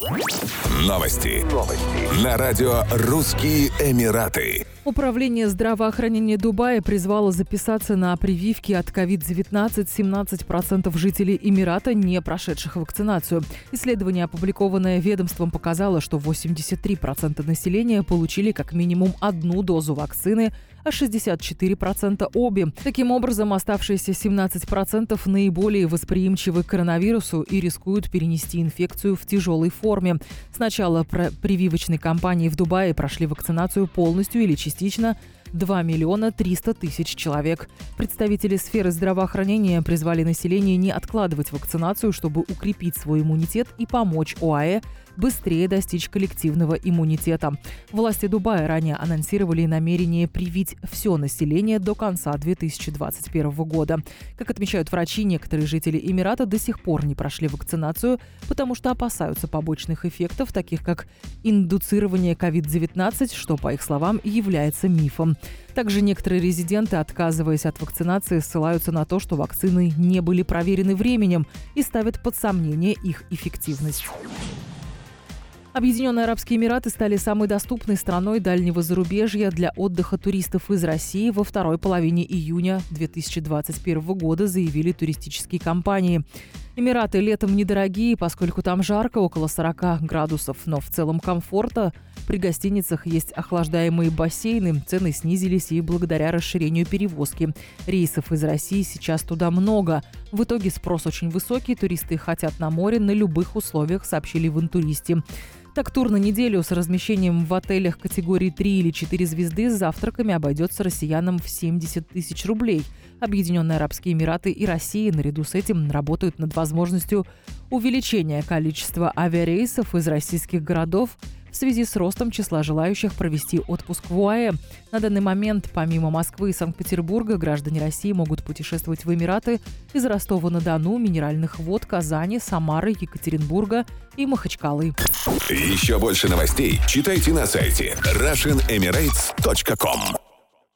Новости. Новости. На радио «Русские Эмираты». Управление здравоохранения Дубая призвало записаться на прививки от COVID-19 17% жителей Эмирата, не прошедших вакцинацию. Исследование, опубликованное ведомством, показало, что 83% населения получили как минимум одну дозу вакцины, а 64% обе. Таким образом, оставшиеся 17% наиболее восприимчивы к коронавирусу и рискуют перенести инфекцию в тяжелой форме. С начала прививочной кампании в Дубае прошли вакцинацию полностью или частично 2 миллиона 300 тысяч человек. Представители сферы здравоохранения призвали население не откладывать вакцинацию, чтобы укрепить свой иммунитет и помочь ОАЭ быстрее достичь коллективного иммунитета. Власти Дубая ранее анонсировали намерение привить все население до конца 2021 года. Как отмечают врачи, некоторые жители Эмирата до сих пор не прошли вакцинацию, потому что опасаются побочных эффектов, таких как индуцирование COVID-19, что, по их словам, является мифом. Также некоторые резиденты, отказываясь от вакцинации, ссылаются на то, что вакцины не были проверены временем и ставят под сомнение их эффективность. Объединенные Арабские Эмираты стали самой доступной страной дальнего зарубежья для отдыха туристов из России во второй половине июня 2021 года, заявили туристические компании. Эмираты летом недорогие, поскольку там жарко, около 40 градусов, но в целом комфорта. При гостиницах есть охлаждаемые бассейны, цены снизились и благодаря расширению перевозки. Рейсов из России сейчас туда много. В итоге спрос очень высокий, туристы хотят на море на любых условиях, сообщили в Интуристе. Так, тур на неделю с размещением в отелях категории 3 или 4 звезды с завтраками обойдется россиянам в 70 тысяч рублей. Объединенные Арабские Эмираты и Россия наряду с этим работают над возможностью увеличения количества авиарейсов из российских городов в связи с ростом числа желающих провести отпуск в УАЭ. На данный момент, помимо Москвы и Санкт-Петербурга, граждане России могут путешествовать в Эмираты из Ростова-на-Дону, Минеральных вод, Казани, Самары, Екатеринбурга и Махачкалы. Еще больше новостей читайте на сайте RussianEmirates.com